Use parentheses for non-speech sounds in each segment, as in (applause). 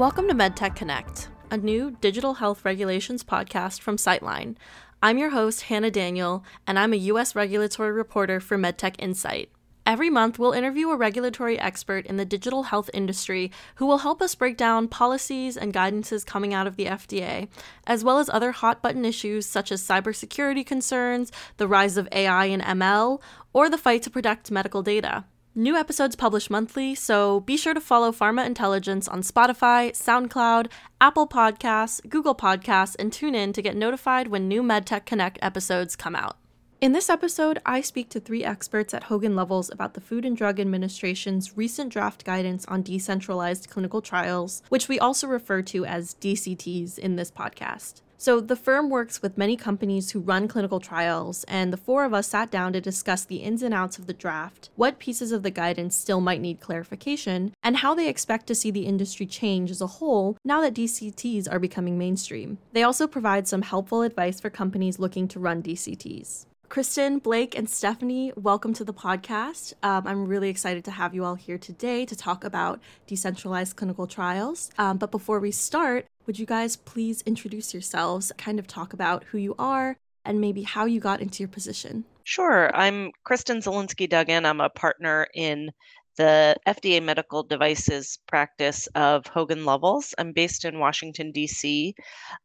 Welcome to MedTech Connect, a new digital health regulations podcast from Citeline. I'm your host, Hannah Daniel, and I'm a U.S. regulatory reporter for MedTech Insight. Every month, we'll interview a regulatory expert in the digital health industry who will help us break down policies and guidances coming out of the FDA, as well as other hot button issues such as cybersecurity concerns, the rise of AI and ML, or the fight to protect medical data. New episodes published monthly, so be sure to follow Pharma Intelligence on Spotify, SoundCloud, Apple Podcasts, Google Podcasts, and tune in to get notified when new MedTech Connect episodes come out. In this episode, I speak to three experts at Hogan Lovells about the Food and Drug Administration's recent draft guidance on decentralized clinical trials, which we also refer to as DCTs in this podcast. So, the firm works with many companies who run clinical trials, and the four of us sat down to discuss the ins and outs of the draft, what pieces of the guidance still might need clarification, and how they expect to see the industry change as a whole now that DCTs are becoming mainstream. They also provide some helpful advice for companies looking to run DCTs. Kristin, Blake, and Stephanie, welcome to the podcast. Um, I'm really excited to have you all here today to talk about decentralized clinical trials. Um, but before we start, would you guys please introduce yourselves, kind of talk about who you are, and maybe how you got into your position? Sure. I'm Kristin Zielinski Duggan. I'm a partner in the FDA medical devices practice of Hogan Lovells. I'm based in Washington, D.C.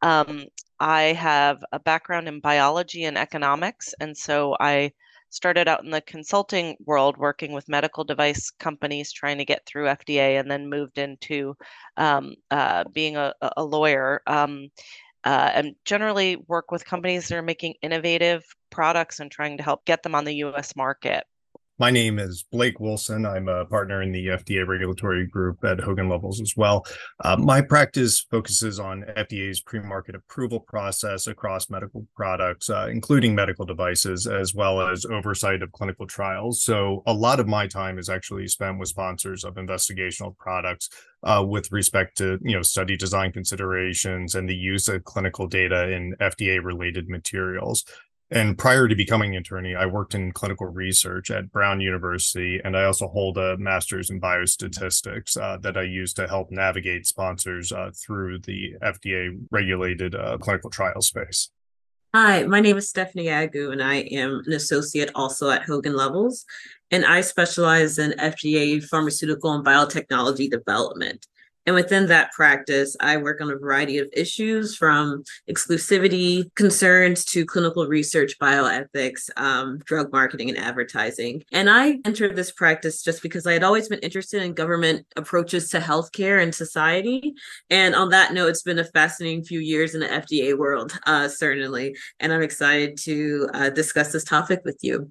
Um, I have a background in biology and economics, and so I started out in the consulting world working with medical device companies trying to get through FDA and then moved into um, uh, being a, a lawyer. Um, uh, and generally work with companies that are making innovative products and trying to help get them on the US market. My name is Blake Wilson. I'm a partner in the FDA regulatory group at Hogan Lovells as well. Uh, my practice focuses on FDA's pre market approval process across medical products, uh, including medical devices, as well as oversight of clinical trials. So, a lot of my time is actually spent with sponsors of investigational products uh, with respect to you know study design considerations and the use of clinical data in FDA related materials. And prior to becoming an attorney, I worked in clinical research at Brown University, and I also hold a master's in biostatistics uh, that I use to help navigate sponsors uh, through the FDA regulated uh, clinical trial space. Hi, my name is Stephanie Agu, and I am an associate also at Hogan Lovells, and I specialize in FDA pharmaceutical and biotechnology development. And within that practice, I work on a variety of issues from exclusivity concerns to clinical research, bioethics, um, drug marketing, and advertising. And I entered this practice just because I had always been interested in government approaches to healthcare and society. And on that note, it's been a fascinating few years in the FDA world, uh, certainly. And I'm excited to uh, discuss this topic with you.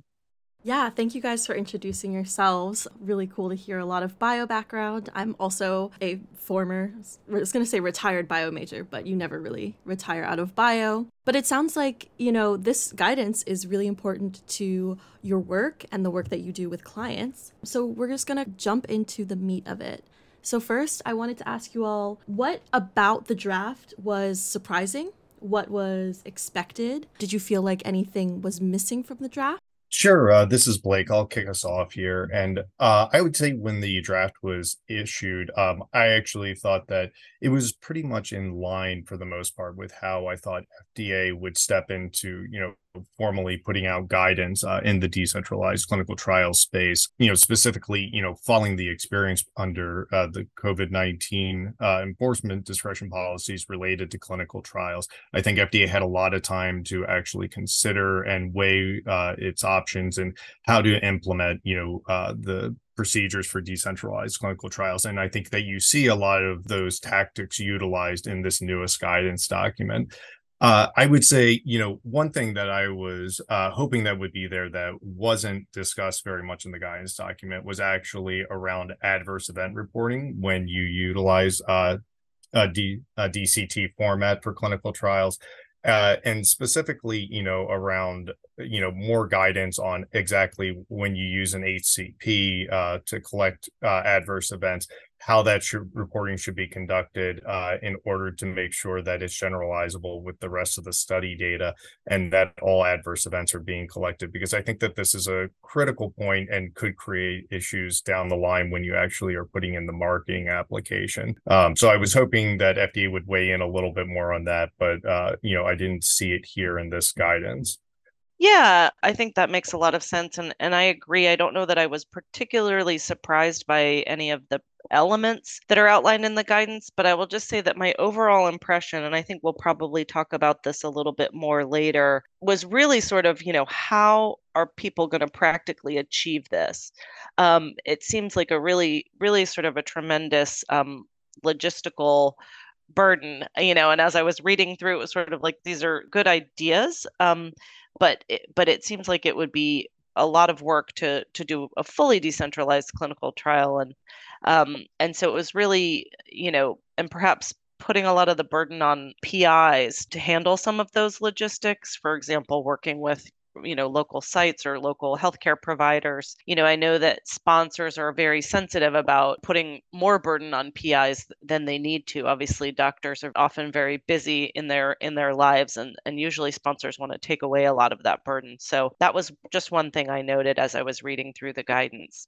Yeah, thank you guys for introducing yourselves. Really cool to hear a lot of bio background. I'm also a former, I was going to say retired bio major, but you never really retire out of bio. But it sounds like, you know, this guidance is really important to your work and the work that you do with clients. So we're just going to jump into the meat of it. So, first, I wanted to ask you all what about the draft was surprising? What was expected? Did you feel like anything was missing from the draft? Sure. Uh, this is Blake. I'll kick us off here. And uh, I would say when the draft was issued, um, I actually thought that it was pretty much in line for the most part with how I thought FDA would step into, you know, formally putting out guidance uh, in the decentralized clinical trial space, you know, specifically, you know, following the experience under uh, the COVID 19 uh, enforcement discretion policies related to clinical trials. I think FDA had a lot of time to actually consider and weigh uh, its options and how to implement, you know, uh, the procedures for decentralized clinical trials. And I think that you see a lot of those tactics utilized in this newest guidance document. Uh, I would say, you know, one thing that I was uh, hoping that would be there that wasn't discussed very much in the guidance document was actually around adverse event reporting when you utilize uh, a, D, a DCT format for clinical trials. Uh, and specifically, you know, around, you know, more guidance on exactly when you use an HCP uh, to collect uh, adverse events, how that should, reporting should be conducted uh, in order to make sure that it's generalizable with the rest of the study data and that all adverse events are being collected. Because I think that this is a critical point and could create issues down the line when you actually are putting in the marketing application. Um, so I was hoping that FDA would weigh in a little bit more on that, but uh, you know I didn't see it here in this guidance. Yeah, I think that makes a lot of sense. And, and I agree. I don't know that I was particularly surprised by any of the elements that are outlined in the guidance, but I will just say that my overall impression, and I think we'll probably talk about this a little bit more later, was really sort of, you know, how are people going to practically achieve this? Um, it seems like a really, really sort of a tremendous um, logistical burden, you know, and as I was reading through, it was sort of like these are good ideas. Um, but it, but it seems like it would be a lot of work to to do a fully decentralized clinical trial and um, and so it was really you know and perhaps putting a lot of the burden on PIs to handle some of those logistics for example working with you know local sites or local healthcare providers. You know i know that sponsors are very sensitive about putting more burden on pis than they need to. Obviously doctors are often very busy in their in their lives and and usually sponsors want to take away a lot of that burden. So that was just one thing i noted as i was reading through the guidance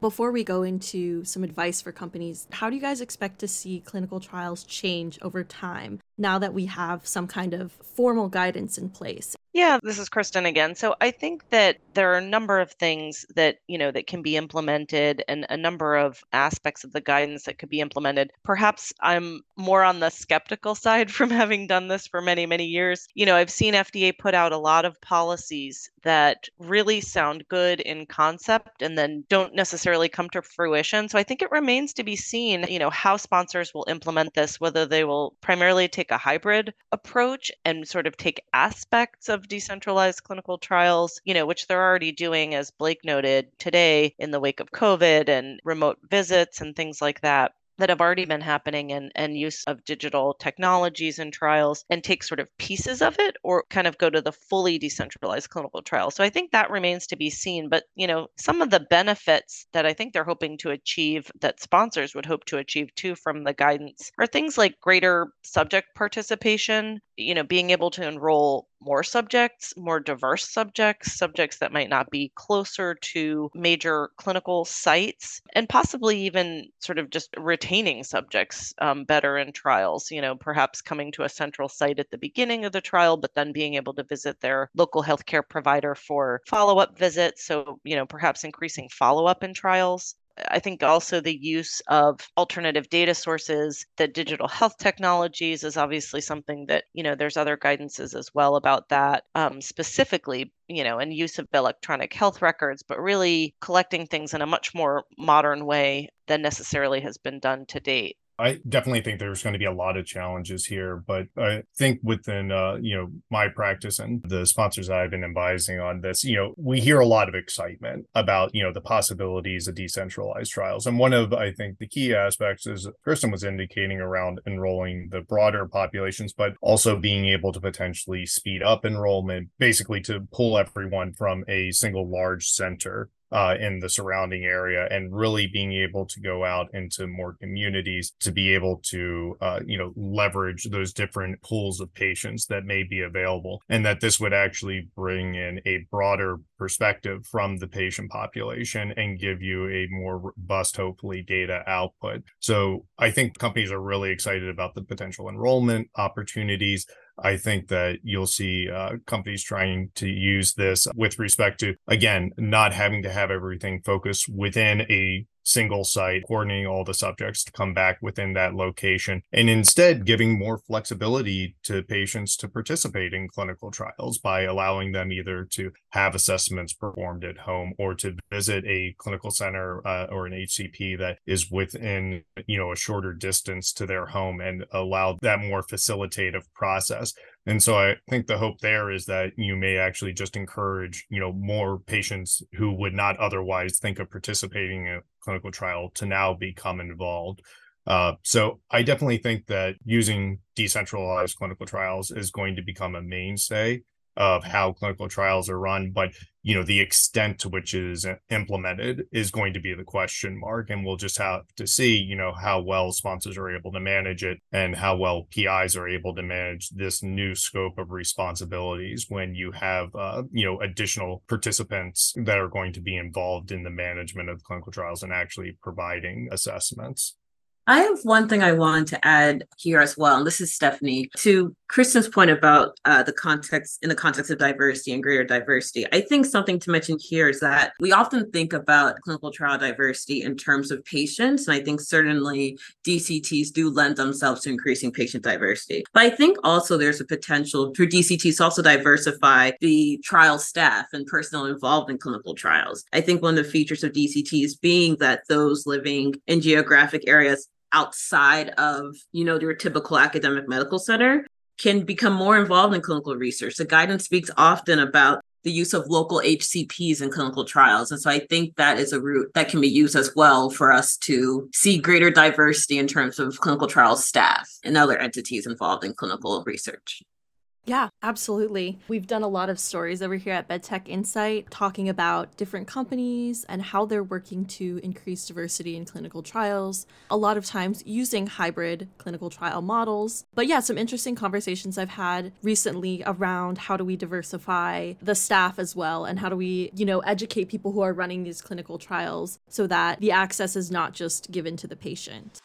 before we go into some advice for companies, how do you guys expect to see clinical trials change over time now that we have some kind of formal guidance in place? Yeah, this is Kristin again. So I think that there are a number of things that, you know, that can be implemented and a number of aspects of the guidance that could be implemented. Perhaps I'm more on the skeptical (laughs) side from having done this for many, many years. You know, I've seen FDA put out a lot of policies that really sound good in concept and then don't necessarily come to fruition. So I think it remains to be seen, you know, how sponsors will implement this, whether they will primarily take a hybrid approach and sort of take aspects of decentralized clinical trials, you know, which they're already doing, as Blake noted today, in the wake of COVID and remote visits and things like that that have already been happening and, and use of digital technologies and trials and take sort of pieces of it or kind of go to the fully decentralized clinical trial. So I think that remains to be seen. But, you know, some of the benefits that I think they're hoping to achieve that sponsors would hope to achieve too from the guidance are things like greater subject participation, you know, being able to enroll more subjects, more diverse subjects, subjects that might not be closer to major clinical sites, and possibly even sort of just retaining subjects um, better in trials. You know, perhaps coming to a central site at the beginning of the trial, but then being able to visit their local healthcare provider for follow up visits. So, you know, perhaps increasing follow up in trials. I think also the use of alternative data sources, the digital health technologies is obviously something that, you know, there's other guidances as well about that um, specifically, you know, and use of electronic health records, but really collecting things in a much more modern way than necessarily has been done to date. I definitely think there's going to be a lot of challenges here, but I think within uh, you know my practice and the sponsors I've been advising on this, you know, we hear a lot of excitement about you know the possibilities of decentralized trials, and one of I think the key aspects is Kristin was indicating around enrolling the broader populations, but also being able to potentially speed up enrollment, basically to pull everyone from a single large center uh, in the surrounding area and really being able to go out into more communities to be able to uh, you know leverage those different pools of patients that may be available and that this would actually bring in a broader perspective from the patient population and give you a more robust hopefully data output. So i think companies are really excited about the potential enrollment opportunities I think that you'll see uh, companies trying to use this with respect to, again, not having to have everything focused within a single site, coordinating all the subjects to come back within that location, and instead giving more flexibility to patients to participate in clinical trials by allowing them either to have assessments performed at home or to visit a clinical center uh, or an HCP that is within, you know, a shorter distance to their home and allow that more facilitative process and so I think the hope there is that you may actually just encourage, you know, more patients who would not otherwise think of participating in a clinical trial to now become involved. Uh, so I definitely think that using decentralized clinical trials is going to become a mainstay of how clinical trials are run, but you know the extent to which it is implemented is going to be the question mark and we'll just have to see you know how well sponsors are able to manage it and how well pis are able to manage this new scope of responsibilities when you have uh, you know additional participants that are going to be involved in the management of clinical trials and actually providing assessments I have one thing I wanted to add here as well, and this is Stephanie to Kristin's point about uh, the context in the context of diversity and greater diversity. I think something to mention here is that we often think about clinical trial diversity in terms of patients, and I think certainly DCTs do lend themselves to increasing patient diversity. But I think also there's a potential for DCTs to also diversify the trial staff and personnel involved in clinical trials. I think one of the features of DCTs being that those living in geographic areas outside of you know your typical academic medical center can become more involved in clinical research. The guidance speaks often about the use of local hcps in clinical trials. And so i think that is a route that can be used as well for us to see greater diversity in terms of clinical trial staff and other entities involved in clinical research yeah, absolutely. We've done a lot of stories over here at MedTech Insight talking about different companies and how they're working to increase diversity in clinical trials, a lot of times using hybrid clinical trial models. But yeah, some interesting conversations I've had recently around how do we diversify the staff as well and how do we, you know, educate people who are running these clinical trials so that the access is not just given to the patient.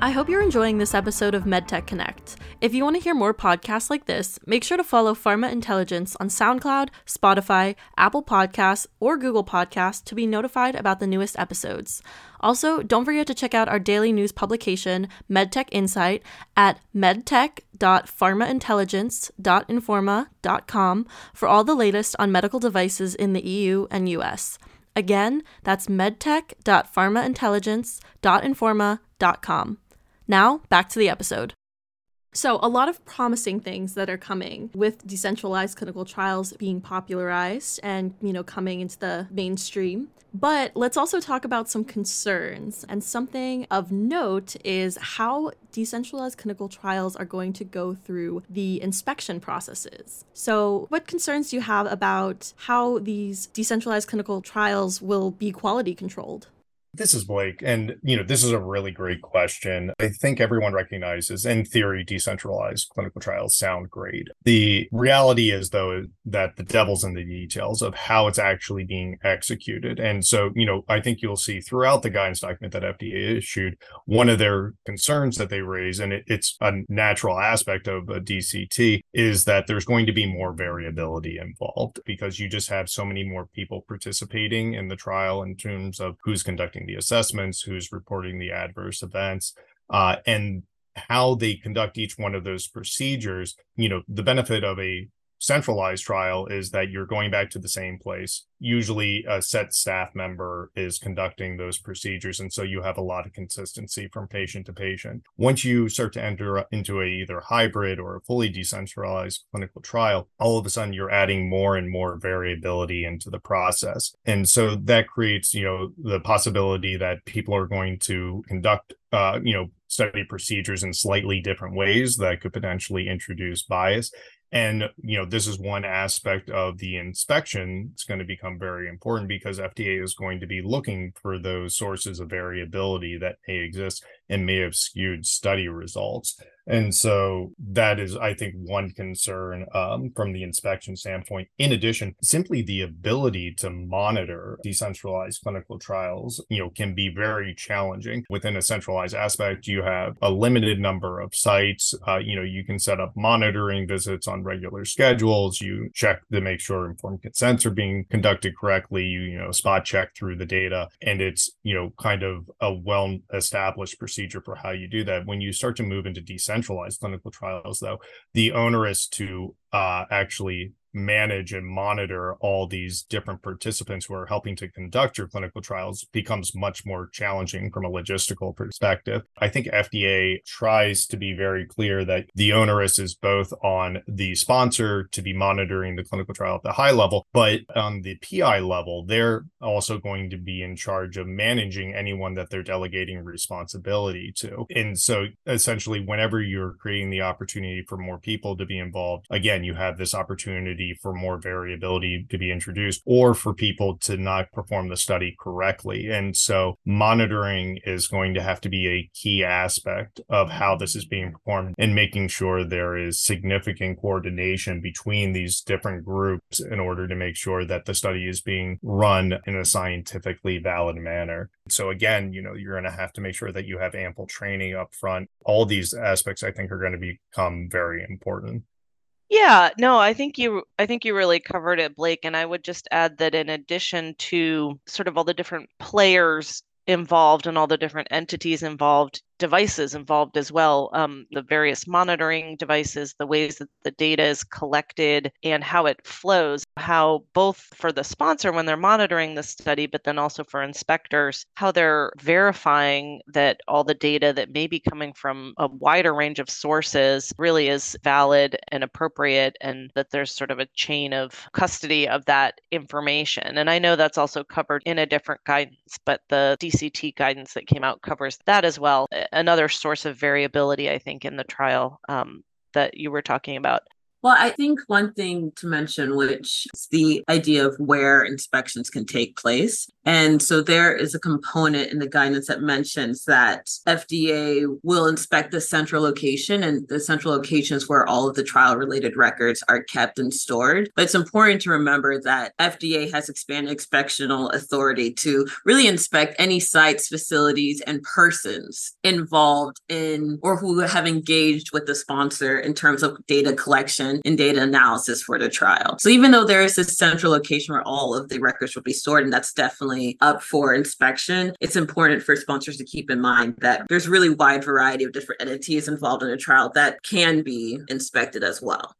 I hope you're enjoying this episode of MedTech Connect. If you want to hear more podcasts like this, make sure to follow Pharma Intelligence on SoundCloud, Spotify, Apple Podcasts, or Google Podcasts to be notified about the newest episodes. Also, don't forget to check out our daily news publication, MedTech Insight, at medtech.pharmaintelligence.informa.com for all the latest on medical devices in the EU and US. Again, that's medtech.pharmaintelligence.informa.com. Now, back to the episode. So, a lot of promising things that are coming with decentralized clinical trials being popularized and, you know, coming into the mainstream. But let's also talk about some concerns. And something of note is how decentralized clinical trials are going to go through the inspection processes. So, what concerns do you have about how these decentralized clinical trials will be quality controlled? This is Blake. And, you know, this is a really great question. I think everyone recognizes, in theory, decentralized clinical trials sound great. The reality is, though, that the devil's in the details of how it's actually being executed. And so, you know, I think you'll see throughout the guidance document that FDA issued, one of their concerns that they raise, and it, it's a natural aspect of a DCT, is that there's going to be more variability involved because you just have so many more people participating in the trial in terms of who's conducting conducting the assessments, who's reporting the adverse events, uh, and how they conduct each one of those procedures. You know, the benefit of a centralized trial is that you're going back to the same place. Usually, a set staff member is conducting those procedures. And so you have a lot of consistency from patient to patient. Once you start to enter into a either hybrid or a fully decentralized clinical trial, all of a sudden you're adding more and more variability into the process. And so that creates, you know, the possibility that people are going to conduct, uh, you know, study procedures in slightly different ways that could potentially introduce bias and you know this is one aspect of the inspection it's going to become very important because fda is going to be looking for those sources of variability that may exist and may have skewed study results and so that is, I think, one concern um, from the inspection standpoint. In addition, simply the ability to monitor decentralized clinical trials, you know, can be very challenging. Within a centralized aspect, you have a limited number of sites. Uh, you know, you can set up monitoring visits on regular schedules. You check to make sure informed consents are being conducted correctly. You, you know, spot check through the data. And it's, you know, kind of a well established procedure for how you do that. When you start to move into decentralized clinical trials, though, the onerous to uh, actually manage and monitor all these different participants who are helping to conduct your clinical trials becomes much more challenging from a logistical perspective. I think FDA tries to be very clear that the onerous is both on the sponsor to be monitoring the clinical trial at the high level, but on the PI level, they're also going to be in charge of managing anyone that they're delegating responsibility to. And so essentially, whenever you're creating the opportunity for more people to be involved, again, you have this opportunity for more variability to be introduced or for people to not perform the study correctly. And so monitoring is going to have to be a key aspect of how this is being performed and making sure there is significant coordination between these different groups in order to make sure that the study is being run in a scientifically valid manner. So again, you know, you're going to have to make sure that you have ample training up front. All these aspects I think are going to become very important. Yeah, no, I think you I think you really covered it, Blake. And I would just add that in addition to sort of all the different players involved and all the different entities involved, devices involved as well um, the various monitoring devices, the ways that the data is collected, and how it flows. How both for the sponsor when they're monitoring the study, but then also for inspectors, how they're verifying that all the data that may be coming from a wider range of sources really is valid and appropriate, and that there's sort of a chain of custody of that information. And I know that's also covered in a different guidance, but the DCT guidance that came out covers that as well another source of variability, I think, in the trial um, that you were talking about. Well, I think one thing to mention, which is the idea of where inspections can take place. And so there is a component in the guidance that mentions that FDA will inspect the central location, and the central location is where all of the trial related records are kept and stored. But it's important to remember that FDA has expanded inspectional authority to really inspect any sites, facilities, and persons involved in or who have engaged with the sponsor in terms of data collection in data analysis for the trial. So even though there is this central location where all of the records will be stored, and that's definitely up for inspection, it's important for sponsors to keep in mind that there's really wide variety of different entities involved in a trial that can be inspected as well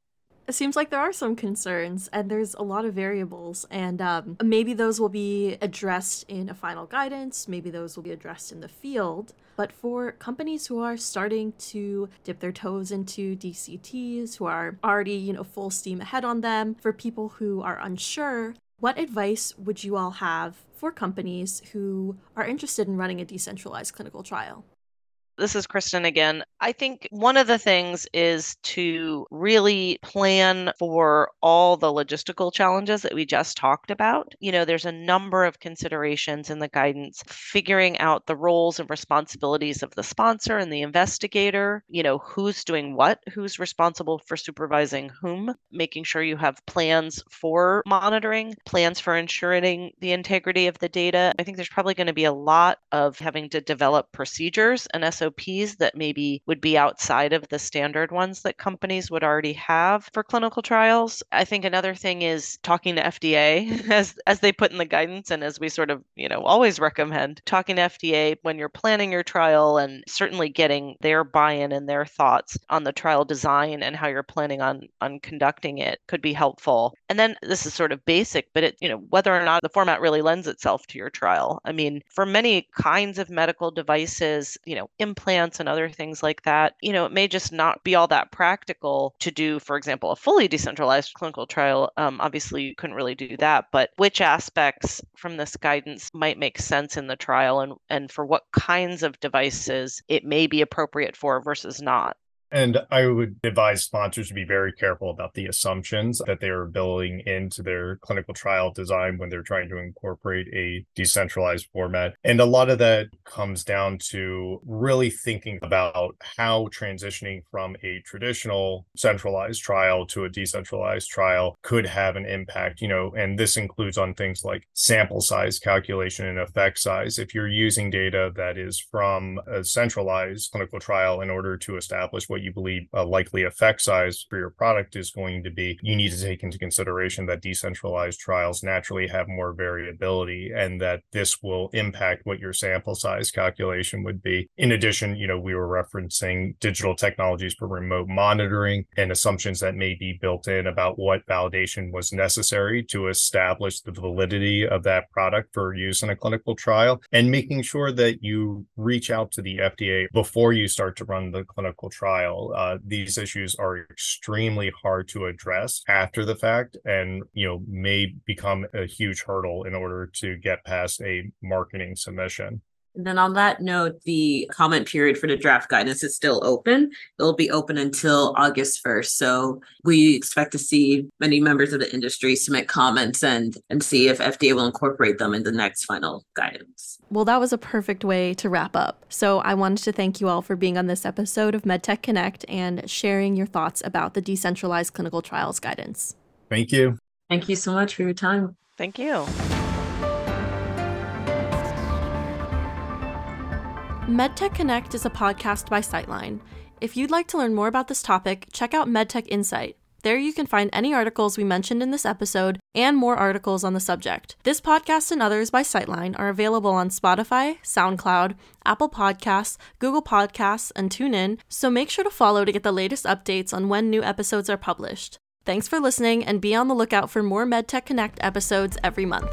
it seems like there are some concerns and there's a lot of variables and um, maybe those will be addressed in a final guidance maybe those will be addressed in the field. But for companies who are starting to dip their toes into dcts who are already you know full steam ahead on them for people who are unsure what advice would you all have for companies who are interested in running a decentralized clinical trial this is Kristin again. I think one of the things is to really plan for all the logistical challenges that we just talked about. You know, there's a number of considerations in the guidance, figuring out the roles and responsibilities of the sponsor and the investigator, you know, who's doing what, who's responsible for supervising whom, making sure you have plans for monitoring, plans for ensuring the integrity of the data. I think there's probably going to be a lot of having to develop procedures and SOPs SOPs that maybe would be outside of the standard ones that companies would already have for clinical trials. I think another thing is talking to FDA (laughs) as as they put in the guidance and as we sort of, you know, always recommend talking to FDA when you're planning your trial and certainly getting their buy-in and their thoughts on the trial design and how you're planning on on conducting it could be helpful. And then this is sort of basic, but it, you know, whether or not the format really lends itself to your trial. I mean, for many kinds of medical devices, you know, and other things like that, you know, it may just not be all that practical to do, for example, a fully decentralized clinical trial. Um, obviously, you couldn't really do that, but which aspects from this guidance might make sense in the trial and, and for what kinds of devices it may be appropriate for versus not? And I would advise sponsors to be very careful about the assumptions that they are building into their clinical trial design when they're trying to incorporate a decentralized format. And a lot of that comes down to really thinking about how transitioning from a traditional centralized trial to a decentralized trial could have an impact, you know, and this includes on things like sample size calculation and effect size. If you're using data that is from a centralized clinical trial in order to establish what what you believe a likely effect size for your product is going to be, you need to take into consideration that decentralized trials naturally have more variability and that this will impact what your sample size calculation would be. In addition, you know, we were referencing digital technologies for remote monitoring and assumptions that may be built in about what validation was necessary to establish the validity of that product for use in a clinical trial and making sure that you reach out to the FDA before you start to run the clinical trial. Uh, these issues are extremely hard to address after the fact and you know may become a huge hurdle in order to get past a marketing submission. And then on that note, the comment period for the draft guidance is still open. It'll be open until August 1st. So we expect to see many members of the industry submit comments and and see if FDA will incorporate them in the next final guidance. Well, that was a perfect way to wrap up. So I wanted to thank you all for being on this episode of MedTech Connect and sharing your thoughts about the decentralized clinical trials guidance. Thank you. Thank you so much for your time. Thank you. MedTech Connect is a podcast by Citeline. If you'd like to learn more about this topic, check out MedTech Insight. There you can find any articles we mentioned in this episode and more articles on the subject. This podcast and others by Citeline are available on Spotify, SoundCloud, Apple Podcasts, Google Podcasts, and TuneIn, so make sure to follow to get the latest updates on when new episodes are published. Thanks for listening and be on the lookout for more MedTech Connect episodes every month.